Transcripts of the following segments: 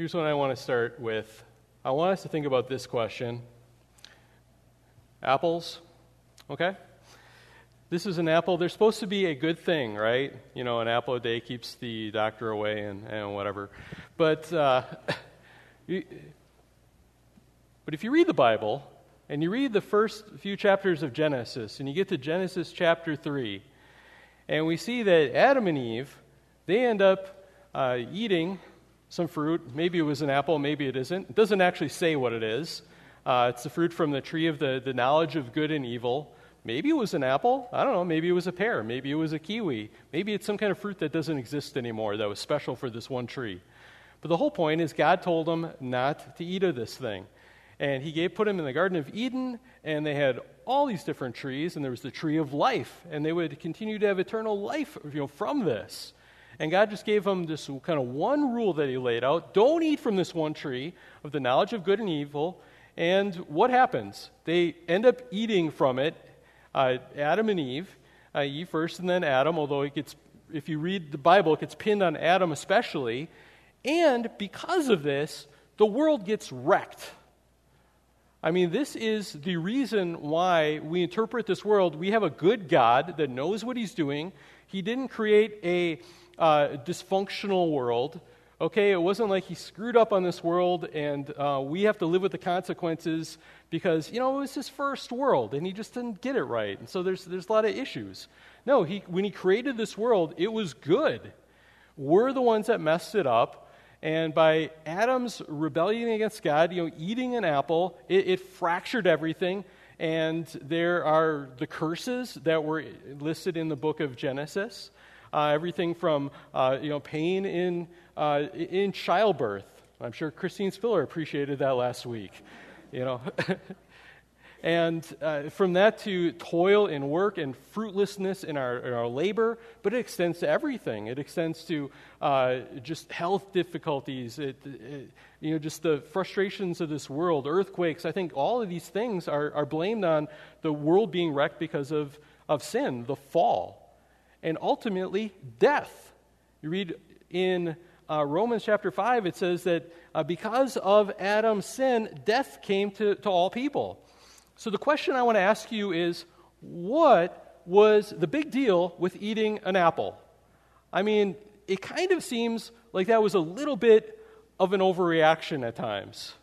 here's what I want to start with. I want us to think about this question Apples, okay? This is an apple. They're supposed to be a good thing, right? You know, an apple a day keeps the doctor away and, and whatever. But, uh, you, but if you read the Bible and you read the first few chapters of Genesis and you get to Genesis chapter 3, and we see that Adam and Eve, they end up uh, eating some fruit. Maybe it was an apple, maybe it isn't. It doesn't actually say what it is. Uh, it's the fruit from the tree of the, the knowledge of good and evil. Maybe it was an apple. I don't know. Maybe it was a pear. Maybe it was a kiwi. Maybe it's some kind of fruit that doesn't exist anymore that was special for this one tree. But the whole point is God told them not to eat of this thing. And he gave, put them in the Garden of Eden, and they had all these different trees, and there was the tree of life, and they would continue to have eternal life you know, from this. And God just gave them this kind of one rule that He laid out don't eat from this one tree of the knowledge of good and evil. And what happens? They end up eating from it, uh, Adam and Eve, uh, Eve first and then Adam, although it gets, if you read the Bible, it gets pinned on Adam especially. And because of this, the world gets wrecked. I mean, this is the reason why we interpret this world. We have a good God that knows what he's doing. He didn't create a uh, dysfunctional world. Okay, it wasn't like he screwed up on this world and uh, we have to live with the consequences because, you know, it was his first world and he just didn't get it right. And so there's, there's a lot of issues. No, he, when he created this world, it was good. We're the ones that messed it up. And by Adam's rebellion against God, you know, eating an apple, it, it fractured everything. And there are the curses that were listed in the book of Genesis. Uh, everything from uh, you know pain in uh, in childbirth. I'm sure Christine Spiller appreciated that last week. You know. and uh, from that to toil and work and fruitlessness in our, in our labor, but it extends to everything. It extends to uh, just health difficulties, it, it, you know, just the frustrations of this world, earthquakes. I think all of these things are, are blamed on the world being wrecked because of, of sin, the fall and ultimately death. You read in uh, Romans chapter 5, it says that uh, because of Adam's sin, death came to, to all people. So the question I want to ask you is what was the big deal with eating an apple? I mean, it kind of seems like that was a little bit of an overreaction at times.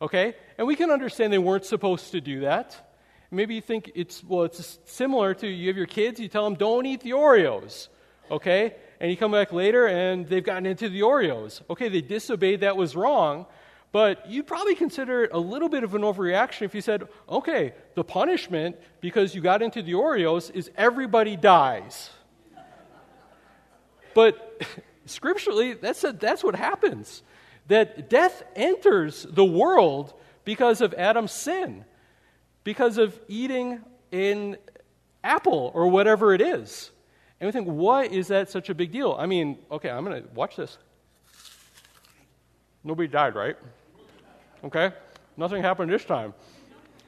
Okay? And we can understand they weren't supposed to do that. Maybe you think it's, well, it's similar to you have your kids, you tell them, don't eat the Oreos, okay? And you come back later and they've gotten into the Oreos. Okay, they disobeyed, that was wrong, but you'd probably consider it a little bit of an overreaction if you said, okay, the punishment because you got into the Oreos is everybody dies. but scripturally, that's, a, that's what happens. That death enters the world because of Adam's sin because of eating an apple or whatever it is. And we think, why is that such a big deal? I mean, okay, I'm going to watch this. Nobody died, right? Okay? Nothing happened this time.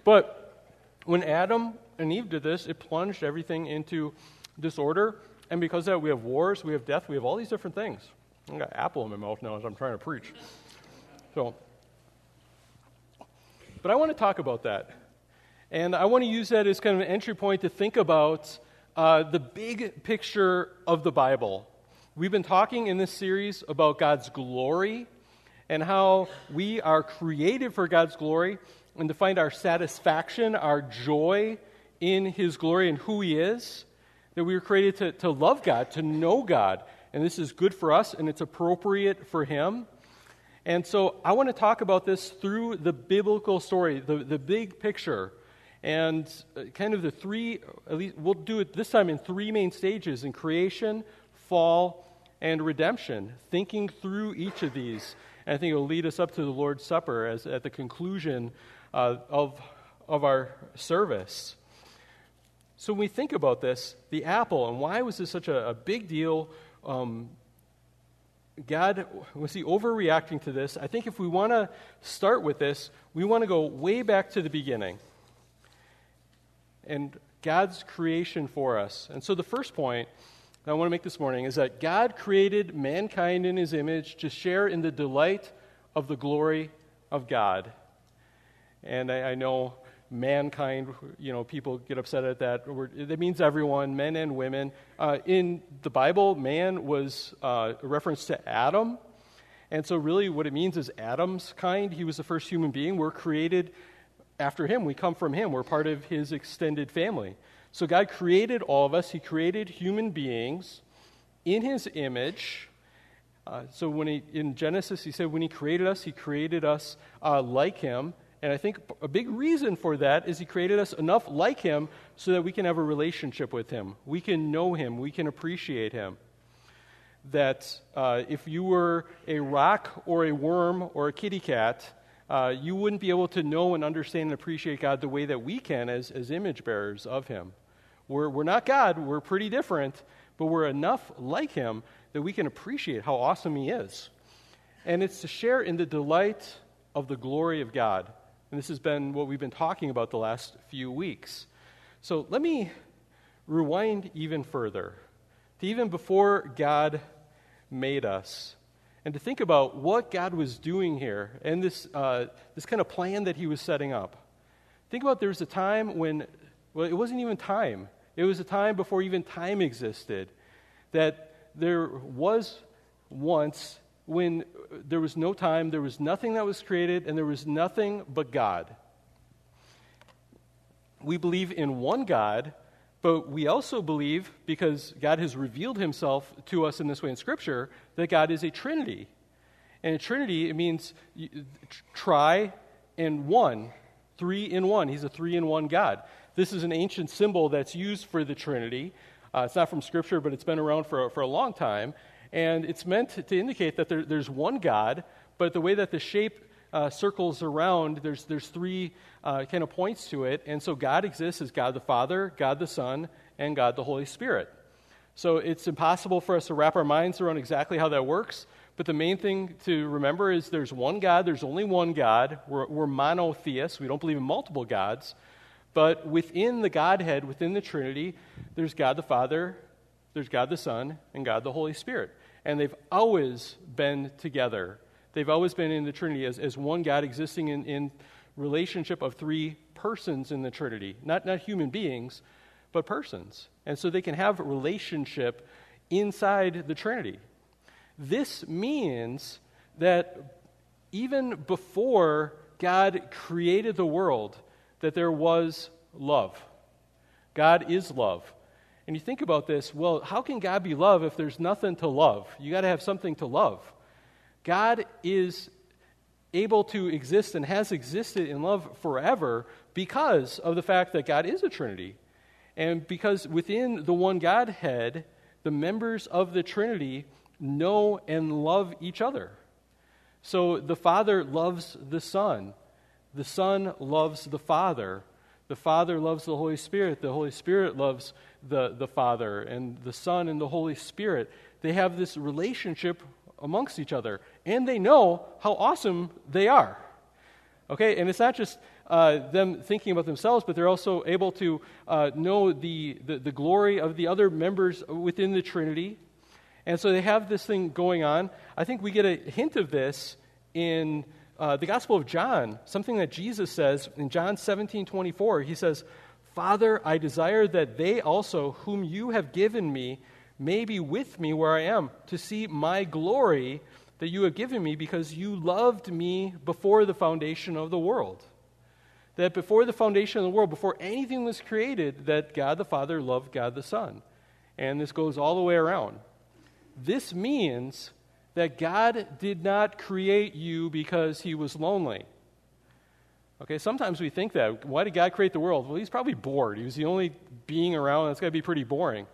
But when Adam and Eve did this, it plunged everything into disorder. And because of that, we have wars, we have death, we have all these different things. I got apple in my mouth now as I'm trying to preach. So, but I want to talk about that. And I want to use that as kind of an entry point to think about uh, the big picture of the Bible. We've been talking in this series about God's glory and how we are created for God's glory and to find our satisfaction, our joy in His glory and who He is. That we were created to, to love God, to know God. And this is good for us and it's appropriate for Him. And so I want to talk about this through the biblical story, the, the big picture and uh, kind of the three, at least we'll do it this time in three main stages in creation, fall, and redemption, thinking through each of these. And I think it will lead us up to the Lord's Supper as at the conclusion uh, of, of our service. So when we think about this, the apple, and why was this such a, a big deal? Um, God was he overreacting to this? I think if we want to start with this, we want to go way back to the beginning and God's creation for us. And so the first point that I want to make this morning is that God created mankind in his image to share in the delight of the glory of God. And I, I know mankind, you know, people get upset at that. It means everyone, men and women. Uh, in the Bible, man was uh, a reference to Adam. And so, really, what it means is Adam's kind. He was the first human being. We're created after him. We come from him. We're part of his extended family. So, God created all of us. He created human beings in his image. Uh, so, when he, in Genesis, he said, when he created us, he created us uh, like him. And I think a big reason for that is he created us enough like him so that we can have a relationship with him. We can know him. We can appreciate him. That uh, if you were a rock or a worm or a kitty cat, uh, you wouldn't be able to know and understand and appreciate God the way that we can as, as image bearers of him. We're, we're not God, we're pretty different, but we're enough like him that we can appreciate how awesome he is. And it's to share in the delight of the glory of God. And this has been what we've been talking about the last few weeks. So let me rewind even further to even before God made us and to think about what God was doing here and this, uh, this kind of plan that he was setting up. Think about there was a time when, well, it wasn't even time. It was a time before even time existed that there was once when there was no time, there was nothing that was created, and there was nothing but God. We believe in one God, but we also believe, because God has revealed himself to us in this way in Scripture, that God is a Trinity. And a Trinity, it means try and one, three in one. He's a three in one God. This is an ancient symbol that's used for the Trinity. Uh, it's not from Scripture, but it's been around for, for a long time. And it's meant to, indicate that there, there's one God, but the way that the shape uh, circles around, there's, there's three uh, kind of points to it. And so God exists as God the Father, God the Son, and God the Holy Spirit. So it's impossible for us to wrap our minds around exactly how that works. But the main thing to remember is there's one God, there's only one God. We're, we're monotheists, we don't believe in multiple gods. But within the Godhead, within the Trinity, there's God the Father, there's God the Son, and God the Holy Spirit. And they've always been together. They've always been in the Trinity as, as one God existing in, in relationship of three persons in the Trinity. Not, not human beings, but persons. And so they can have relationship inside the Trinity. This means that even before God created the world, that there was love. God is love. And you think about this, well, how can God be love if there's nothing to love? You got to have something to love. God is able to exist and has existed in love forever because of the fact that God is a Trinity. And because within the one Godhead, the members of the Trinity know and love each other. So the Father loves the Son, the Son loves the Father, the Father loves the Holy Spirit, the Holy Spirit loves the, the Father, and the Son and the Holy Spirit. They have this relationship amongst each other, and they know how awesome they are. Okay, and it's not just uh, them thinking about themselves, but they're also able to uh, know the, the, the glory of the other members within the Trinity. And so they have this thing going on. I think we get a hint of this in uh, the Gospel of John, something that Jesus says in John 17 24. He says, Father, I desire that they also, whom you have given me, may be with me where I am, to see my glory that you have given me because you loved me before the foundation of the world. That before the foundation of the world, before anything was created, that God the Father loved God the Son. And this goes all the way around. This means that God did not create you because he was lonely. Okay, sometimes we think that. Why did God create the world? Well, he's probably bored. He was the only being around. That's got to be pretty boring.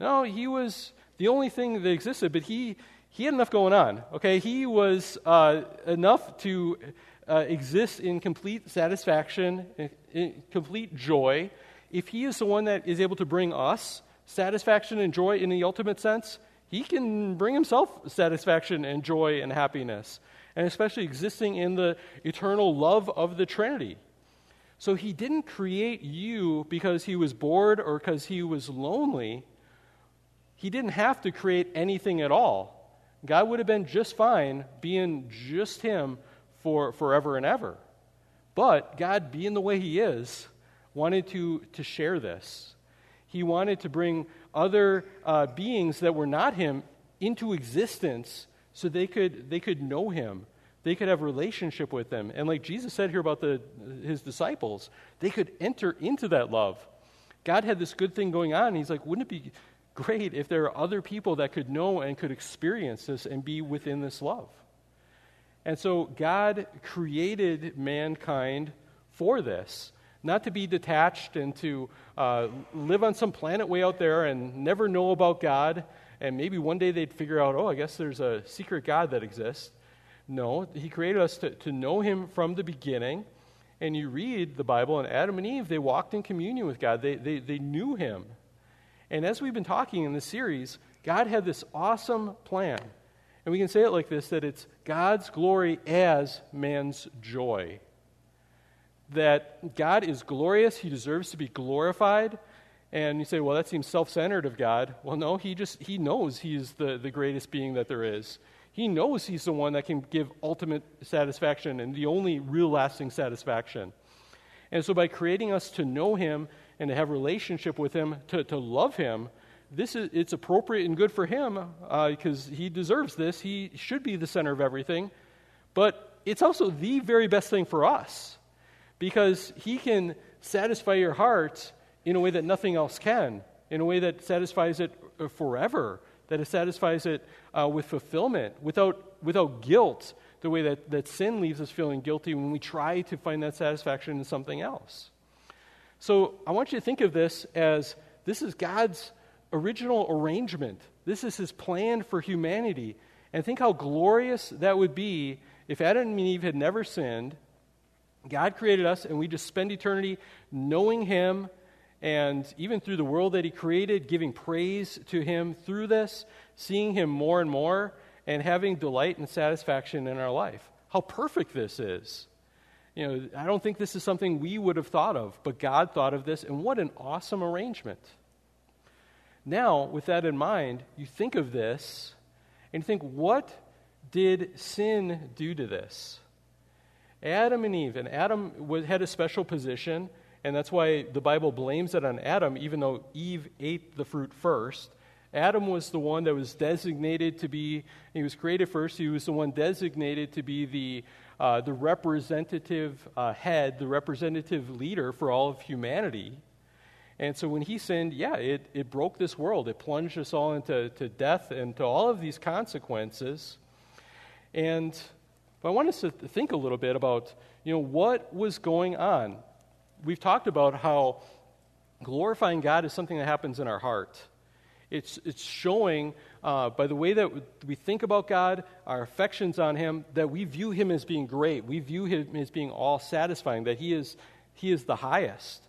No, he was the only thing that existed, but he, he had enough going on. Okay, he was uh, enough to uh, exist in complete satisfaction, in, in complete joy. If he is the one that is able to bring us satisfaction and joy in the ultimate sense, he can bring himself satisfaction and joy and happiness, and especially existing in the eternal love of the Trinity. So he didn't create you because he was bored or because he was lonely. He didn't have to create anything at all. God would have been just fine being just him for forever and ever. But God, being the way He is, wanted to, to share this. He wanted to bring other uh, beings that were not Him into existence so they could, they could know Him. They could have a relationship with Him. And like Jesus said here about the, His disciples, they could enter into that love. God had this good thing going on. And he's like, wouldn't it be great if there are other people that could know and could experience this and be within this love? And so God created mankind for this, not to be detached and to uh, live on some planet way out there and never know about God. And maybe one day they'd figure out, oh, I guess there's a secret God that exists. No, He created us to, to know Him from the beginning. And you read the Bible, and Adam and Eve, they walked in communion with God, they, they, they knew Him. And as we've been talking in this series, God had this awesome plan and we can say it like this that it's God's glory as man's joy. That God is glorious, he deserves to be glorified. And you say, well, that seems self centered of God. Well, no, he just he knows he's the, the greatest being that there is. He knows he's the one that can give ultimate satisfaction and the only real lasting satisfaction. And so by creating us to know him and to have relationship with him, to, to love him, this is it's appropriate and good for him because uh, he deserves this. He should be the center of everything. But it's also the very best thing for us because he can satisfy your heart in a way that nothing else can, in a way that satisfies it uh, forever, that it satisfies it uh, with fulfillment, without, without guilt, the way that, that sin leaves us feeling guilty when we try to find that satisfaction in something else. So I want you to think of this as this is God's original arrangement. This is his plan for humanity. And think how glorious that would be if Adam and Eve had never sinned. God created us, and we just spend eternity knowing him and even through the world that he created, giving praise to him through this, seeing him more and more, and having delight and satisfaction in our life. How perfect this is. You know, I don't think this is something we would have thought of, but God thought of this, and what an awesome arrangement. Now, with that in mind, you think of this and you think, what did sin do to this? Adam and Eve, and Adam had a special position, and that's why the Bible blames it on Adam, even though Eve ate the fruit first. Adam was the one that was designated to be, he was created first, he was the one designated to be the, uh, the representative uh, head, the representative leader for all of humanity. And so when he sinned, yeah, it, it broke this world. It plunged us all into to death and to all of these consequences. And I want us to think a little bit about, you know, what was going on. We've talked about how glorifying God is something that happens in our heart. It's, it's showing uh, by the way that we think about God, our affections on Him, that we view Him as being great. We view Him as being all satisfying, that He is, he is the highest.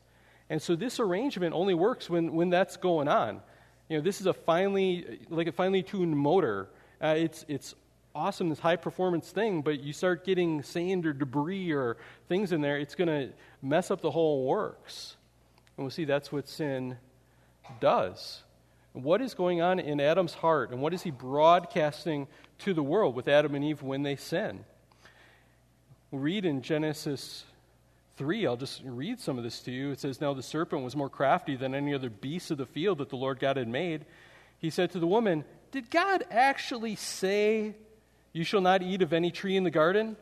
And so this arrangement only works when, when that's going on. You know, this is a finely, like a finely tuned motor. Uh, it's, it's awesome, this high performance thing, but you start getting sand or debris or things in there, it's going to mess up the whole works. And we'll see that's what sin does. What is going on in Adam's heart, and what is he broadcasting to the world with Adam and Eve when they sin? read in Genesis 3, I'll just read some of this to you. It says, Now the serpent was more crafty than any other beast of the field that the Lord God had made. He said to the woman, Did God actually say, You shall not eat of any tree in the garden?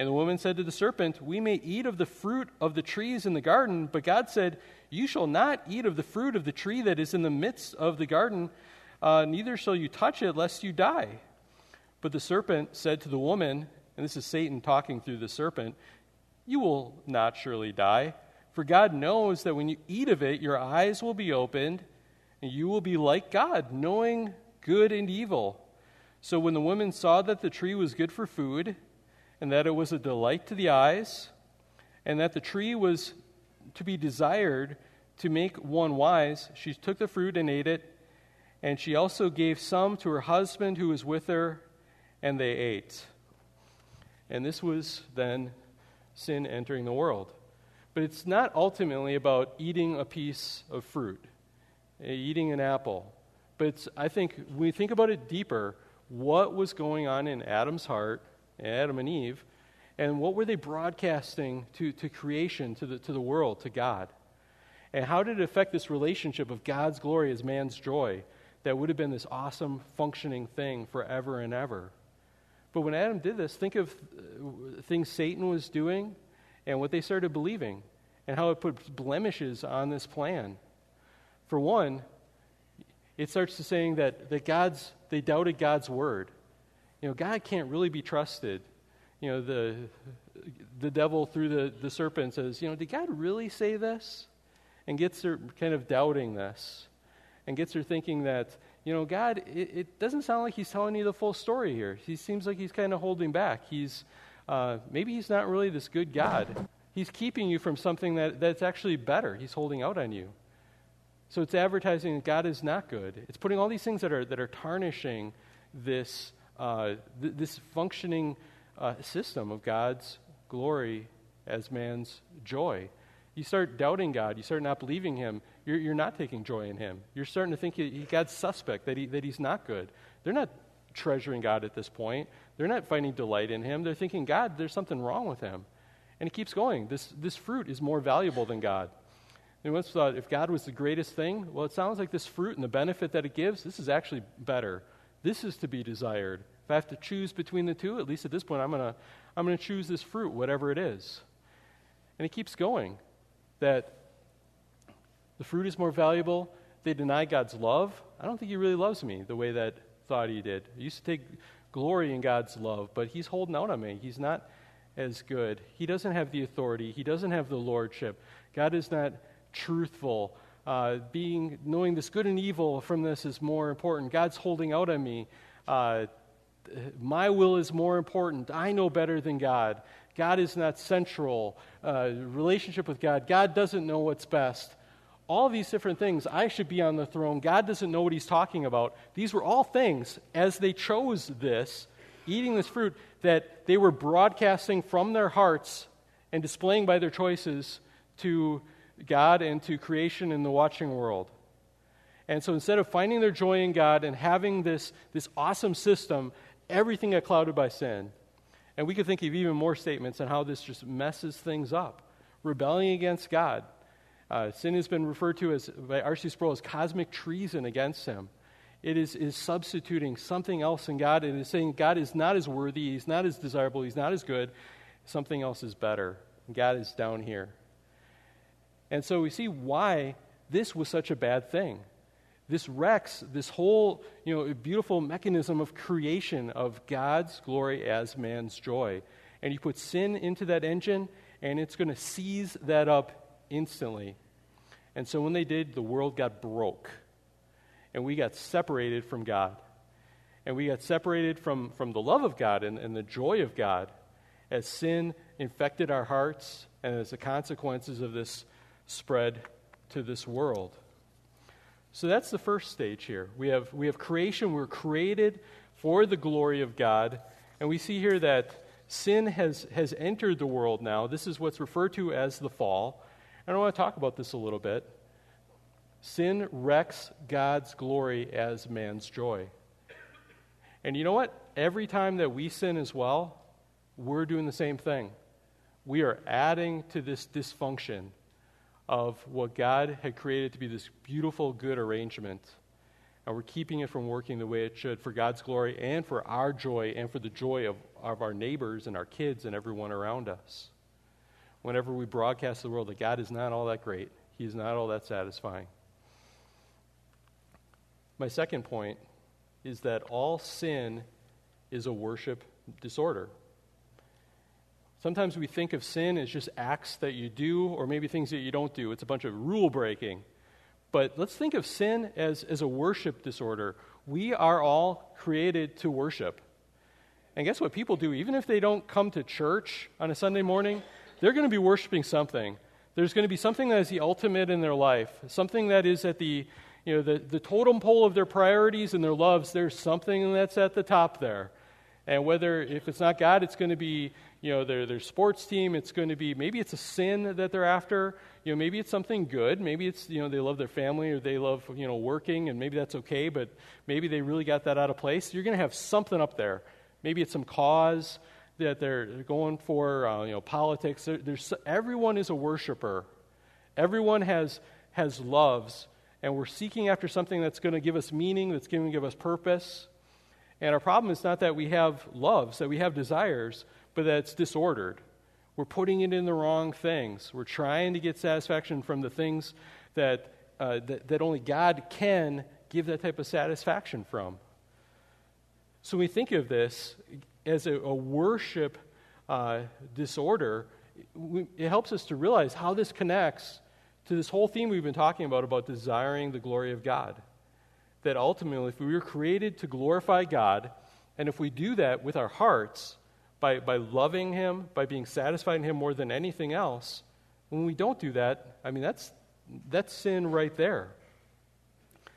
And the woman said to the serpent, We may eat of the fruit of the trees in the garden, but God said, You shall not eat of the fruit of the tree that is in the midst of the garden, uh, neither shall you touch it, lest you die. But the serpent said to the woman, and this is Satan talking through the serpent, you will not surely die. For God knows that when you eat of it, your eyes will be opened, and you will be like God, knowing good and evil. So when the woman saw that the tree was good for food, and that it was a delight to the eyes, and that the tree was to be desired to make one wise, she took the fruit and ate it. And she also gave some to her husband who was with her, and they ate. And this was then sin entering the world. But it's not ultimately about eating a piece of fruit, eh, eating an apple. But I think when we think about it deeper, what was going on in Adam's heart, Adam and Eve, And what were they broadcasting to, to creation, to the, to the world, to God? And how did it affect this relationship of God's glory as man's joy that would have been this awesome, functioning thing forever and ever? But when Adam did this, think of uh, things Satan was doing and what they started believing and how it put blemishes on this plan. For one, it starts to saying that, that God's, they doubted God's word. You know, God can't really be trusted. You know, the, the devil through the, the serpent says, you know, did God really say this? And gets her kind of doubting this and gets her thinking that, you know, God, it, it doesn't sound like he's telling you the full story here. He seems like he's kind of holding back. He's, uh, maybe he's not really this good God. He's keeping you from something that, that's actually better. He's holding out on you. So it's advertising that God is not good. It's putting all these things that are, that are tarnishing this, uh, th- this functioning uh, system of God's glory as man's joy. You start doubting God. You start not believing Him. You're, you're not taking joy in Him. You're starting to think he, God's suspect, that, he, that He's not good. They're not treasuring God at this point. They're not finding delight in Him. They're thinking, God, there's something wrong with Him. And it keeps going. This, this fruit is more valuable than God. And once thought, if God was the greatest thing, well, it sounds like this fruit and the benefit that it gives, this is actually better. This is to be desired. If I have to choose between the two, at least at this point, I'm going to I'm going to choose this fruit, whatever it is. And it keeps going that the fruit is more valuable. They deny God's love. I don't think he really loves me the way that thought he did. I used to take glory in God's love, but he's holding out on me. He's not as good. He doesn't have the authority. He doesn't have the lordship. God is not truthful. Uh, being knowing this good and evil from this is more important. God's holding out on me. Uh, my will is more important. I know better than God. God is not central. Uh, relationship with God. God doesn't know what's best. All these different things. I should be on the throne. God doesn't know what he's talking about. These were all things, as they chose this, eating this fruit, that they were broadcasting from their hearts and displaying by their choices to God and to creation and the watching world. And so instead of finding their joy in God and having this, this awesome system, everything clouded by sin. And we could think of even more statements on how this just messes things up. Rebelling against God. Uh, sin has been referred to as, by R.C. Sproul as cosmic treason against Him. It is, is substituting something else in God. It is saying God is not as worthy, He's not as desirable, He's not as good. Something else is better. God is down here. And so we see why this was such a bad thing. This wrecks this whole you know, beautiful mechanism of creation of God's glory as man's joy. And you put sin into that engine, and it's going to seize that up instantly. And so when they did, the world got broke. And we got separated from God. And we got separated from, from the love of God and, and the joy of God as sin infected our hearts and as the consequences of this spread to this world. So that's the first stage here. We have, we have creation. We're created for the glory of God. And we see here that sin has, has entered the world now. This is what's referred to as the fall. And I want to talk about this a little bit. Sin wrecks God's glory as man's joy. And you know what? Every time that we sin as well, we're doing the same thing. We are adding to this dysfunction of what God had created to be this beautiful, good arrangement. And we're keeping it from working the way it should for God's glory and for our joy and for the joy of, of our neighbors and our kids and everyone around us. Whenever we broadcast to the world that God is not all that great, He is not all that satisfying. My second point is that all sin is a worship disorder. Sometimes we think of sin as just acts that you do or maybe things that you don't do. It's a bunch of rule breaking. But let's think of sin as, as a worship disorder. We are all created to worship. And guess what people do? Even if they don't come to church on a Sunday morning, they're going to be worshiping something. There's going to be something that is the ultimate in their life, something that is at the, you know, the, the totem pole of their priorities and their loves. There's something that's at the top there. And whether, if it's not God, it's going to be you know, their, their sports team. It's going to be, maybe it's a sin that they're after. You know, maybe it's something good. Maybe it's, you know, they love their family or they love, you know, working and maybe that's okay, but maybe they really got that out of place. You're going to have something up there. Maybe it's some cause that they're going for, uh, you know, politics. There, there's, everyone is a worshiper. Everyone has, has loves, and we're seeking after something that's going to give us meaning, that's going to give us purpose. And our problem is not that we have loves, that we have desires, but that it's disordered. We're putting it in the wrong things. We're trying to get satisfaction from the things that, uh, that, that only God can give that type of satisfaction from. So we think of this as a, a worship uh, disorder. It helps us to realize how this connects to this whole theme we've been talking about about desiring the glory of God. That ultimately, if we were created to glorify God, and if we do that with our hearts, by, by loving Him, by being satisfied in Him more than anything else, when we don't do that, I mean, that's, that's sin right there. I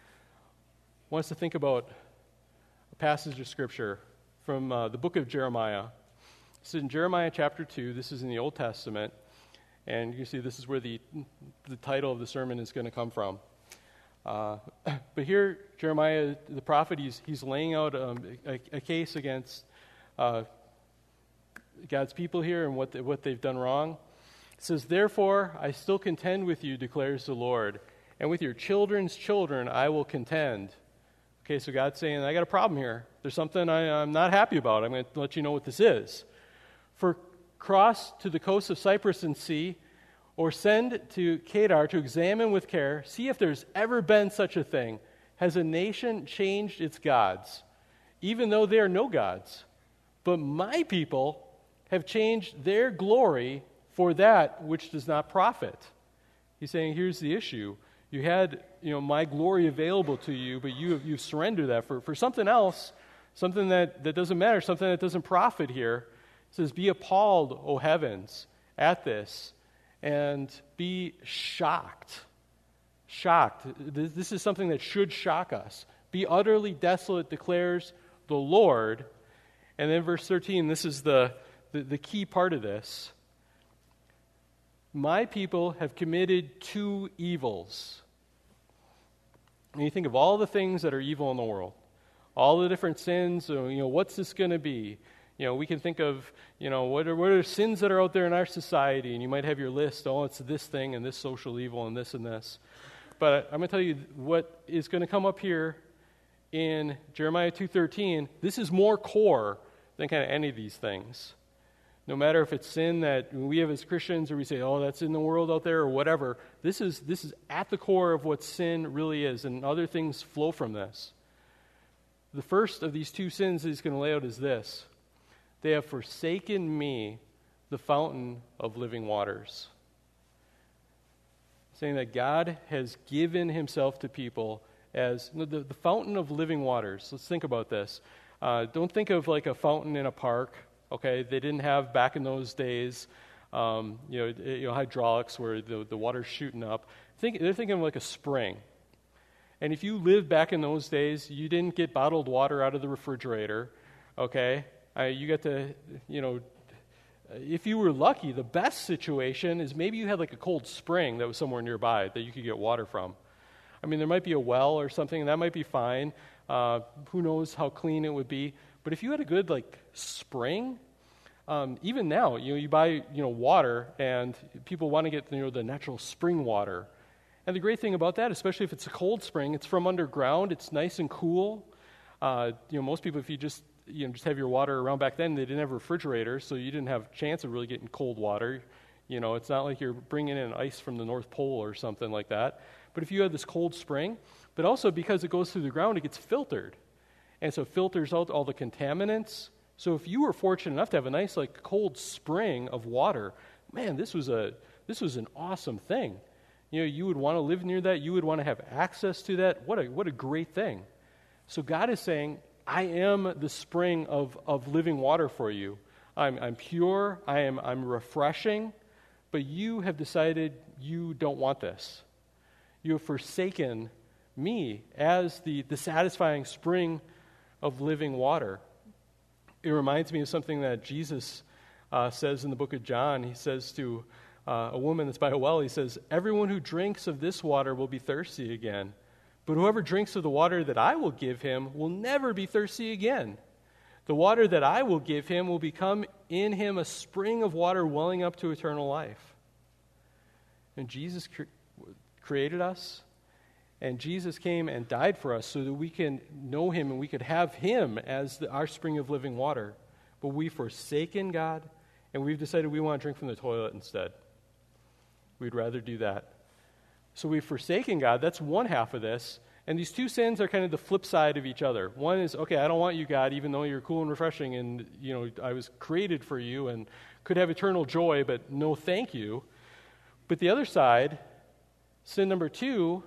want us to think about a passage of Scripture from uh, the book of Jeremiah. This is in Jeremiah chapter 2. This is in the Old Testament. And you see this is where the, the title of the sermon is going to come from. Uh, but here, Jeremiah, the prophet, he's, he's laying out um, a, a, case against uh, God's people here and what, they, what they've done wrong. It says, Therefore, I still contend with you, declares the Lord, and with your children's children I will contend. Okay, so God's saying, I got a problem here. There's something I, I'm not happy about. I'm going to let you know what this is. For cross to the coast of Cyprus and see, or send to Kedar to examine with care, see if there's ever been such a thing. Has a nation changed its gods, even though they are no gods? But my people have changed their glory for that which does not profit. He's saying, here's the issue. You had, you know, my glory available to you, but you, you've surrendered that for, for something else, something that, that doesn't matter, something that doesn't profit here says, Be appalled, O heavens, at this, and be shocked. Shocked. This is something that should shock us. Be utterly desolate, declares the Lord. And then verse 13, this is the, the, the key part of this. My people have committed two evils. And you think of all the things that are evil in the world, all the different sins, you know, what's this going to be? You know, we can think of, you know, what are, what are sins that are out there in our society? And you might have your list, oh, it's this thing and this social evil and this and this. But I'm going to tell you what is going to come up here in Jeremiah 2.13. This is more core than kind of any of these things. No matter if it's sin that we have as Christians or we say, oh, that's in the world out there or whatever, this is, this is at the core of what sin really is, and other things flow from this. The first of these two sins he's going to lay out is this they have forsaken me, the fountain of living waters. Saying that God has given himself to people as the, the fountain of living waters. Let's think about this. Uh, don't think of like a fountain in a park, okay? They didn't have back in those days, um, you, know, you know, hydraulics where the, the water's shooting up. Think, they're thinking of like a spring. And if you lived back in those days, you didn't get bottled water out of the refrigerator, okay? Uh, you get to, you know, if you were lucky, the best situation is maybe you had like a cold spring that was somewhere nearby that you could get water from. I mean, there might be a well or something, and that might be fine. Uh, who knows how clean it would be? But if you had a good like spring, um, even now, you know, you buy you know water, and people want to get you know the natural spring water. And the great thing about that, especially if it's a cold spring, it's from underground. It's nice and cool. Uh, you know, most people, if you just you know, just have your water around. Back then, they didn't have refrigerators, so you didn't have a chance of really getting cold water. You know, it's not like you're bringing in ice from the North Pole or something like that. But if you have this cold spring, but also because it goes through the ground, it gets filtered. And so filters out all the contaminants. So if you were fortunate enough to have a nice, like, cold spring of water, man, this was, a, this was an awesome thing. You know, you would want to live near that. You would want to have access to that. What a, what a great thing. So God is saying, I am the spring of, of living water for you. I'm, I'm pure, I am, I'm refreshing, but you have decided you don't want this. You have forsaken me as the, the satisfying spring of living water. It reminds me of something that Jesus uh, says in the book of John. He says to uh, a woman that's by a well, he says, Everyone who drinks of this water will be thirsty again. But whoever drinks of the water that I will give him will never be thirsty again. The water that I will give him will become in him a spring of water welling up to eternal life. And Jesus cre- created us, and Jesus came and died for us so that we can know him and we could have him as the, our spring of living water. But we've forsaken God, and we've decided we want to drink from the toilet instead. We'd rather do that. So we've forsaken God. That's one half of this. And these two sins are kind of the flip side of each other. One is, okay, I don't want you, God, even though you're cool and refreshing and, you know, I was created for you and could have eternal joy, but no thank you. But the other side, sin number two,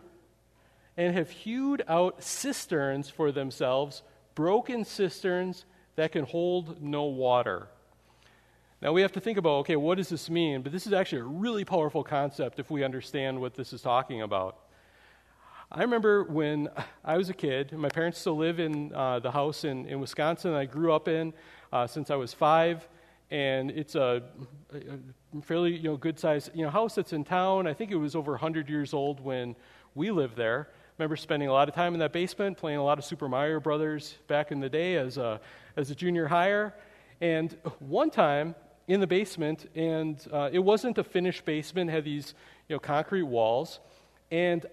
and have hewed out cisterns for themselves, broken cisterns that can hold no water. Now we have to think about okay, what does this mean? But this is actually a really powerful concept if we understand what this is talking about. I remember when I was a kid, my parents still live in uh, the house in, in Wisconsin I grew up in uh, since I was five. And it's a, a fairly you know, good sized you know, house that's in town. I think it was over 100 years old when we lived there. Remember spending a lot of time in that basement, playing a lot of Super Mario Brothers back in the day as a, as a junior higher. And one time in the basement, and uh, it wasn't a finished basement, had these you know, concrete walls. And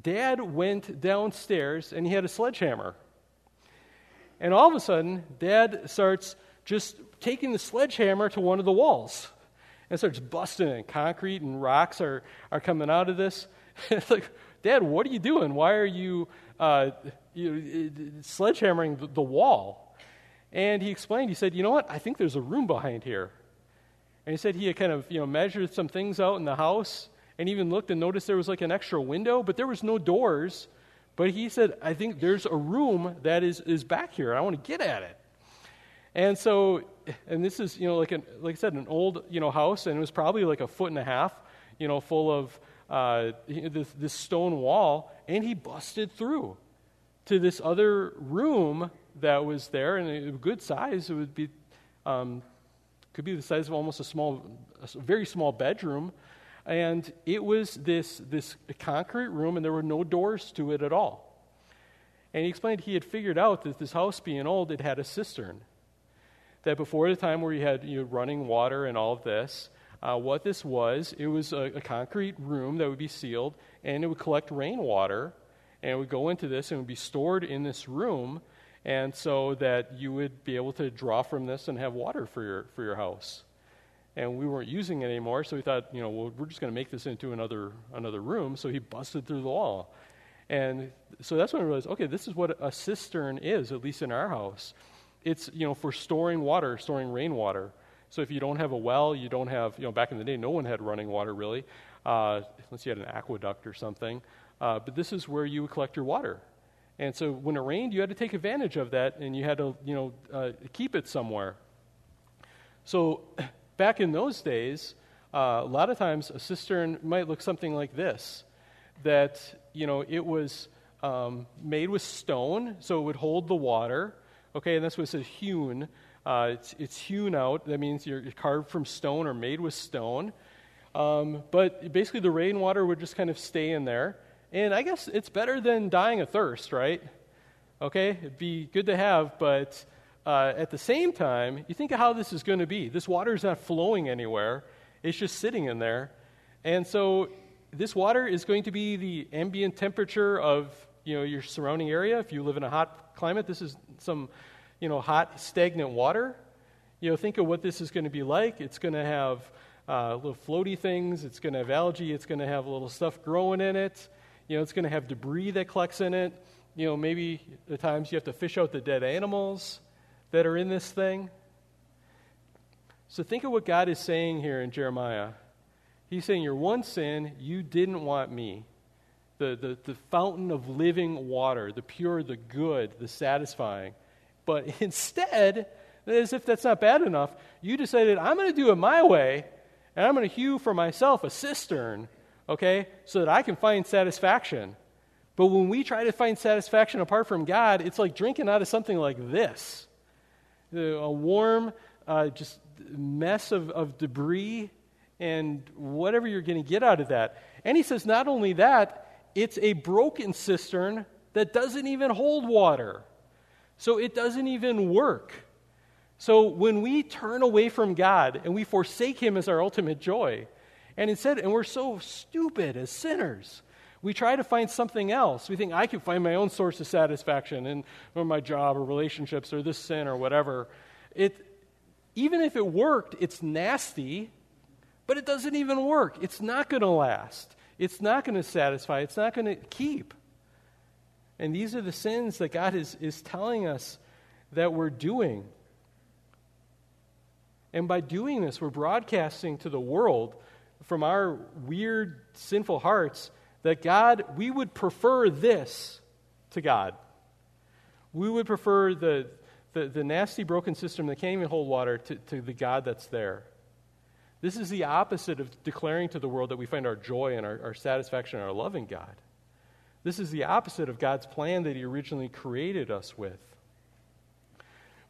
dad went downstairs and he had a sledgehammer. And all of a sudden, dad starts just taking the sledgehammer to one of the walls and starts busting it. Concrete and rocks are, are coming out of this. it's like, Dad, what are you doing? Why are you, uh, you sledgehammering the, the wall? And he explained, he said, You know what? I think there's a room behind here. And he said he had kind of you know, measured some things out in the house and even looked and noticed there was like an extra window, but there was no doors. But he said, I think there's a room that is, is back here. I want to get at it. And so, and this is, you know, like, an, like I said, an old, you know, house, and it was probably like a foot and a half, you know, full of uh, this, this stone wall, and he busted through to this other room that was there, and a good size. It would be, um, could be the size of almost a small, a very small bedroom, and it was this, this concrete room, and there were no doors to it at all. And he explained he had figured out that this house being old, it had a cistern. That before the time where you had you know, running water and all of this, uh, what this was, it was a, a, concrete room that would be sealed, and it would collect rainwater, and it would go into this and would be stored in this room, and so that you would be able to draw from this and have water for your, for your house and we weren't using it anymore. So we thought, you know, well, we're just going to make this into another another room. So he busted through the wall, and so that's when I realized, okay, this is what a cistern is, at least in our house. It's you know for storing water, storing rainwater. So if you don't have a well, you don't have, you know, back in the day, no one had running water really, uh, unless you had an aqueduct or something. Uh, but this is where you would collect your water. And so when it rained, you had to take advantage of that, and you had to, you know, uh, keep it somewhere. So back in those days, uh, a lot of times a cistern might look something like this that, you know, it was um, made with stone, so it would hold the water. Okay, and that's what it says hewn. Uh, it's, it's, hewn out. That means you're carved from stone or made with stone. Um, but basically, the rainwater would just kind of stay in there. And I guess it's better than dying of thirst, right? Okay, it'd be good to have, but uh, at the same time, you think of how this is going to be. This water is not flowing anywhere, it's just sitting in there. And so, this water is going to be the ambient temperature of you know, your surrounding area. If you live in a hot climate, this is some you know, hot, stagnant water. You know, think of what this is going to be like. It's going to have uh, little floaty things. It's going to have algae. It's going to have little stuff growing in it. You know, it's going to have debris that collects in it. You know, maybe at times you have to fish out the dead animals that are in this thing? So think of what God is saying here in Jeremiah. He's saying, Your one sin, you didn't want me. The, the, the fountain of living water, the pure, the good, the satisfying. But instead, as if that's not bad enough, you decided, I'm going to do it my way, and I'm going to hew for myself a cistern, okay, so that I can find satisfaction. But when we try to find satisfaction apart from God, it's like drinking out of something like this a warm, uh, just mess of, of debris and whatever you're going to get out of that. And he says, not only that, it's a broken cistern that doesn't even hold water. So it doesn't even work. So when we turn away from God and we forsake Him as our ultimate joy, and instead, and we're so stupid as sinners, we try to find something else. We think I can find my own source of satisfaction in or my job or relationships or this sin or whatever. It, even if it worked, it's nasty, but it doesn't even work. It's not going to last. It's not going to satisfy. It's not going to keep. And these are the sins that God is, is telling us that we're doing. And by doing this, we're broadcasting to the world from our weird, sinful hearts that God, we would prefer this to God. We would prefer the, the, the nasty, broken system that can't even hold water to, to the God that's there. This is the opposite of declaring to the world that we find our joy and our, our satisfaction in our loving God. This is the opposite of God's plan that He originally created us with.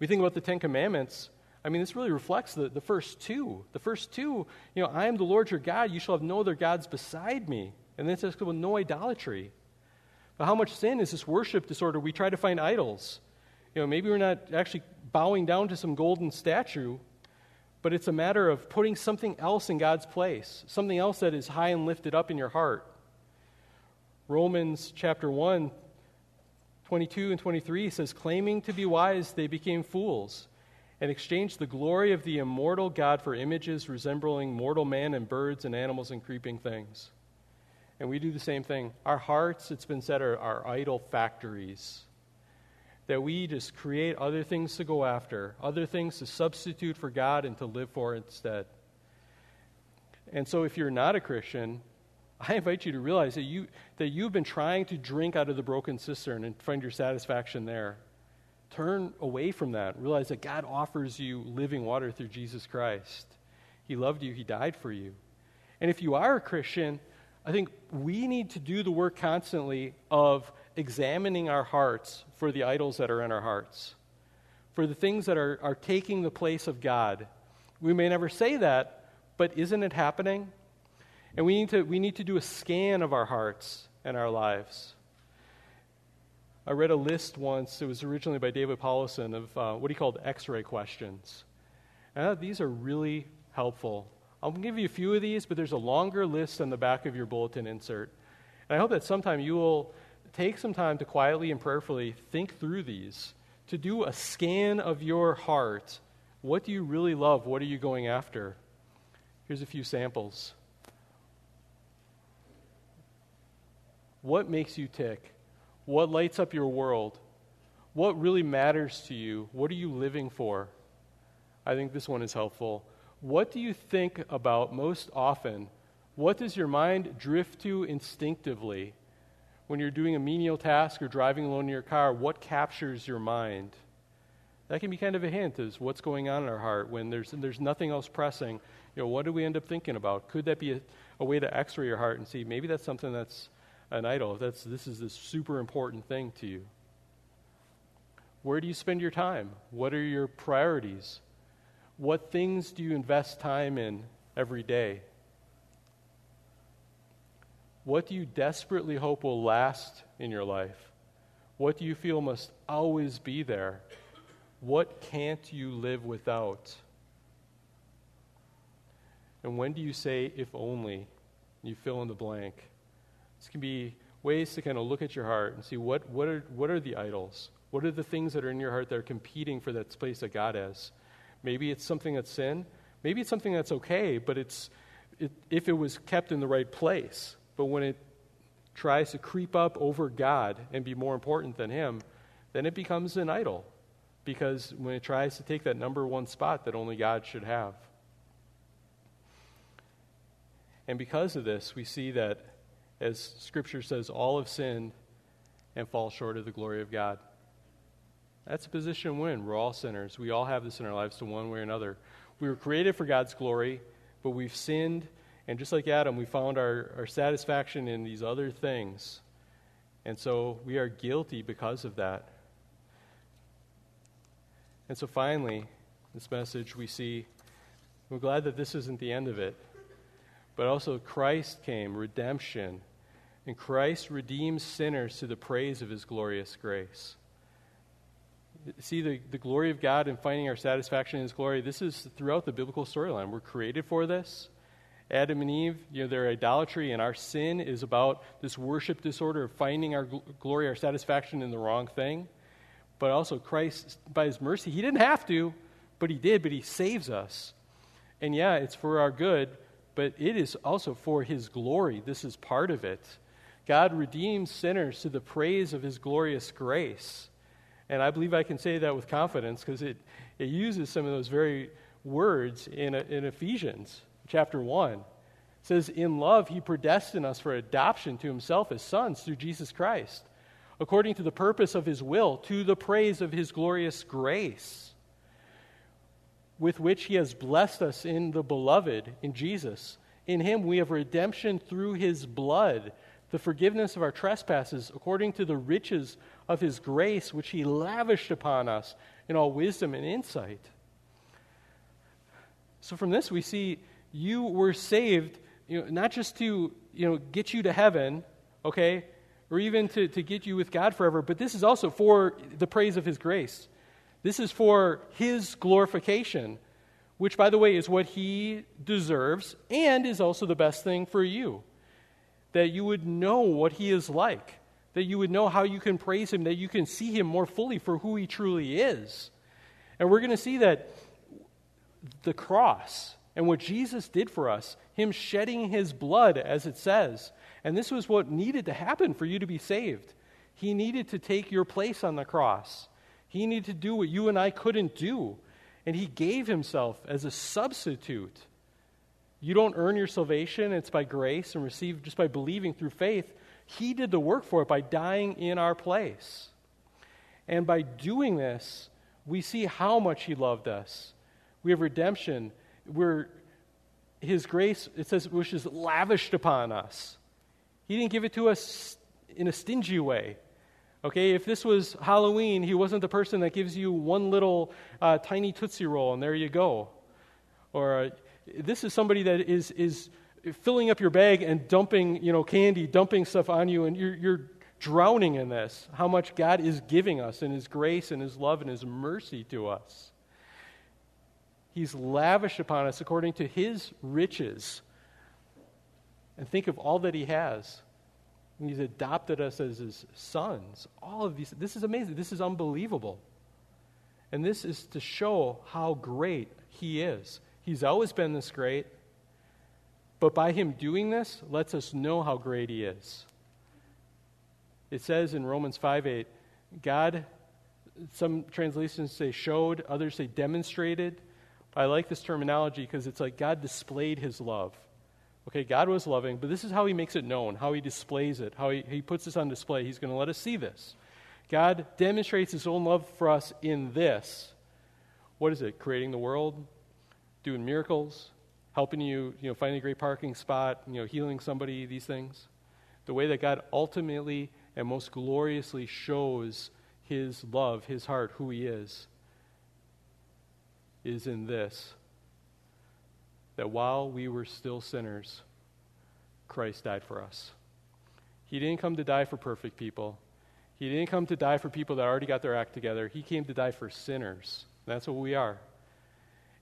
We think about the Ten Commandments. I mean, this really reflects the, the first two. The first two, you know, I am the Lord your God. You shall have no other gods beside me. And then it says, well, no idolatry. But how much sin is this worship disorder? We try to find idols. You know, maybe we're not actually bowing down to some golden statue, but it's a matter of putting something else in God's place, something else that is high and lifted up in your heart. Romans chapter 1, 22 and 23 says, Claiming to be wise, they became fools and exchanged the glory of the immortal God for images resembling mortal man and birds and animals and creeping things. And we do the same thing. Our hearts, it's been said, are, are idol factories. That we just create other things to go after, other things to substitute for God and to live for instead. And so, if you're not a Christian, I invite you to realize that, you, that you've been trying to drink out of the broken cistern and find your satisfaction there. Turn away from that. Realize that God offers you living water through Jesus Christ. He loved you, He died for you. And if you are a Christian, I think we need to do the work constantly of examining our hearts for the idols that are in our hearts, for the things that are, are taking the place of God. We may never say that, but isn't it happening? And we need to, we need to do a scan of our hearts and our lives. I read a list once, it was originally by David Powlison, of uh, what he called x ray questions. And these are really helpful I'll give you a few of these, but there's a longer list on the back of your bulletin insert. And I hope that sometime you will take some time to quietly and prayerfully think through these, to do a scan of your heart. What do you really love? What are you going after? Here's a few samples. What makes you tick? What lights up your world? What really matters to you? What are you living for? I think this one is helpful. What do you think about most often? What does your mind drift to instinctively? When you're doing a menial task or driving alone in your car, what captures your mind? That can be kind of a hint as what's going on in our heart when there's, there's nothing else pressing. You know, what do we end up thinking about? Could that be a, a way to x ray your heart and see maybe that's something that's an idol? That's, this is this super important thing to you. Where do you spend your time? What are your priorities? What things do you invest time in every day? What do you desperately hope will last in your life? What do you feel must always be there? What can't you live without? And when do you say, if only? You fill in the blank. This can be ways to kind of look at your heart and see what, what, are, what are the idols? What are the things that are in your heart that are competing for that place that God has? Maybe it's something that's sin. Maybe it's something that's okay, but it's it, if it was kept in the right place. But when it tries to creep up over God and be more important than Him, then it becomes an idol. Because when it tries to take that number one spot that only God should have. And because of this, we see that, as Scripture says, all have sinned and fall short of the glory of God. That's a position we're in. We're all sinners. We all have this in our lives to one way or another. We were created for God's glory, but we've sinned. And just like Adam, we found our, our satisfaction in these other things. And so we are guilty because of that. And so finally, this message we see, we're glad that this isn't the end of it. But also, Christ came, redemption. And Christ redeems sinners to the praise of his glorious grace see the, the glory of God and finding our satisfaction in His glory. This is throughout the biblical storyline. We're created for this. Adam and Eve, you know, their idolatry and our sin is about this worship disorder of finding our gl- glory, our satisfaction in the wrong thing. But also, Christ, by His mercy, He didn't have to, but He did, but He saves us. And yeah, it's for our good, but it is also for His glory. This is part of it. God redeems sinners to the praise of His glorious grace. And I believe I can say that with confidence because it, it uses some of those very words in, in Ephesians chapter 1. It says, In love, he predestined us for adoption to himself as sons through Jesus Christ, according to the purpose of his will, to the praise of his glorious grace, with which he has blessed us in the beloved, in Jesus. In him we have redemption through his blood, the forgiveness of our trespasses, according to the riches of his grace, which he lavished upon us in all wisdom and insight. So, from this, we see you were saved, you know, not just to you know, get you to heaven, okay, or even to, to get you with God forever, but this is also for the praise of His grace. This is for His glorification, which, by the way, is what He deserves and is also the best thing for you. That you would know what He is like, that you would know how you can praise Him, that you can see Him more fully for who He truly is. And we're going to see that the cross, and what Jesus did for us, Him shedding His blood, as it says. And this was what needed to happen for you to be saved. He needed to take your place on the cross. He needed to do what you and I couldn't do. And He gave Himself as a substitute. You don't earn your salvation, it's by grace and received just by believing through faith. He did the work for it by dying in our place. And by doing this, we see how much He loved us. We have redemption we're, His grace, it says, which is lavished upon us. He didn't give it to us in a stingy way. Okay, if this was Halloween, He wasn't the person that gives you one little uh, tiny Tootsie Roll and there you go. Or uh, this is somebody that is, is filling up your bag and dumping, you know, candy, dumping stuff on you, and you're, you're drowning in this. How much God is giving us in His grace and His love and His mercy to us. He's lavished upon us according to his riches. And think of all that he has. He's adopted us as his sons. All of these. This is amazing. This is unbelievable. And this is to show how great he is. He's always been this great. But by him doing this, lets us know how great he is. It says in Romans 5 8, God, some translations say showed, others say demonstrated I like this terminology because it's like God displayed his love. Okay, God was loving, but this is how he makes it known, how he displays it, how he, he puts this on display. He's going to let us see this. God demonstrates his own love for us in this. What is it? Creating the world, doing miracles, helping you, you know, finding a great parking spot, you know, healing somebody, these things. The way that God ultimately and most gloriously shows his love, his heart, who he is is in this that while we were still sinners, Christ died for us. He didn't come to die for perfect people. He didn't come to die for people that already got their act together. He came to die for sinners. That's what we are.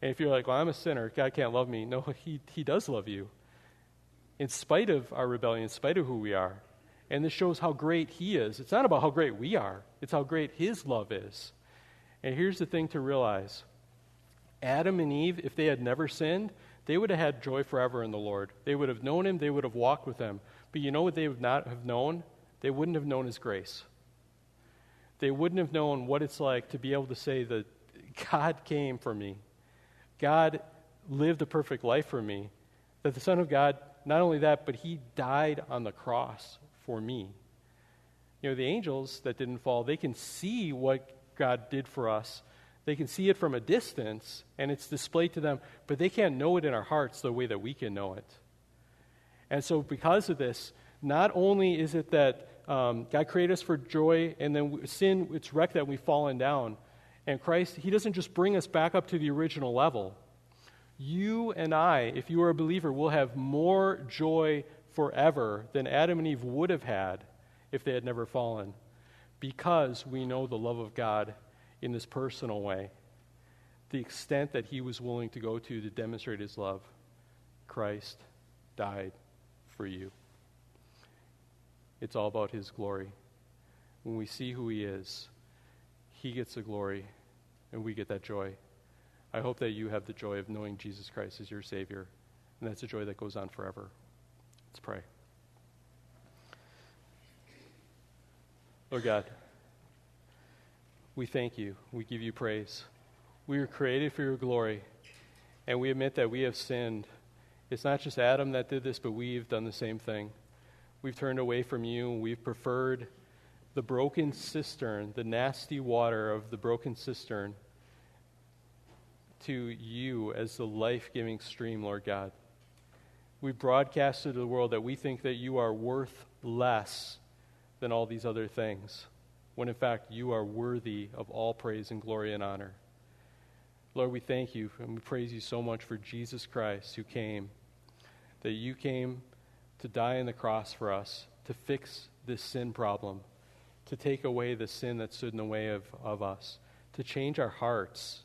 And if you're like, well, I'm a sinner, God can't love me. No, He, he does love you. In spite of our rebellion, in spite of who we are. And this shows how great He is. It's not about how great we are, it's how great His love is. And here's the thing to realize Adam and Eve, if they had never sinned, they would have had joy forever in the Lord. They would have known Him, they would have walked with Him. But you know what they would not have known? They wouldn't have known His grace. They wouldn't have known what it's like to be able to say that God came for me. God lived a perfect life for me. That the Son of God, not only that, but He died on the cross for me. You know, the angels that didn't fall, they can see what God did for us they can see it from a distance and it's displayed to them, but they can't know it in our hearts the way that we can know it. And so, because of this, not only is it that um, God created us for joy, and then sin, it's wrecked that we've fallen down. And Christ, He doesn't just bring us back up to the original level. You and I, if you are a believer, will have more joy forever than Adam and Eve would have had if they had never fallen, because we know the love of God in this personal way, the extent that he was willing to go to to demonstrate his love. Christ died for you. It's all about his glory. When we see who he is, he gets the glory, and we get that joy. I hope that you have the joy of knowing Jesus Christ as your Savior, and that's a joy that goes on forever. Let's pray. Lord God, we thank you. We give you praise. We were created for your glory, and we admit that we have sinned. It's not just Adam that did this, but we've done the same thing. We've turned away from you. We've preferred the broken cistern, the nasty water of the broken cistern, to you as the life giving stream, Lord God. We broadcasted to the world that we think that you are worth less than all these other things, when in fact you are worthy of all praise and glory and honor. Lord, we thank you and we praise you so much for Jesus Christ who came, that you came to die on the cross for us, to fix this sin problem, to take away the sin that stood in the way of, of us, to change our hearts,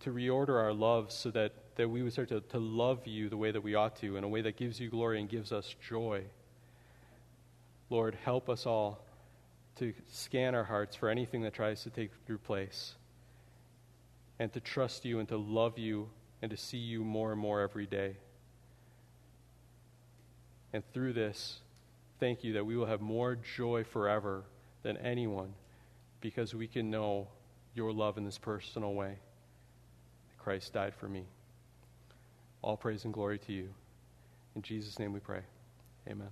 to reorder our love so that, that we would start to, to love you the way that we ought to, in a way that gives you glory and gives us joy. Lord, help us all to scan our hearts for anything that tries to take your place and to trust you and to love you and to see you more and more every day. And through this, thank you that we will have more joy forever than anyone because we can know your love in this personal way. Christ died for me. All praise and glory to you. In Jesus' name we pray. Amen.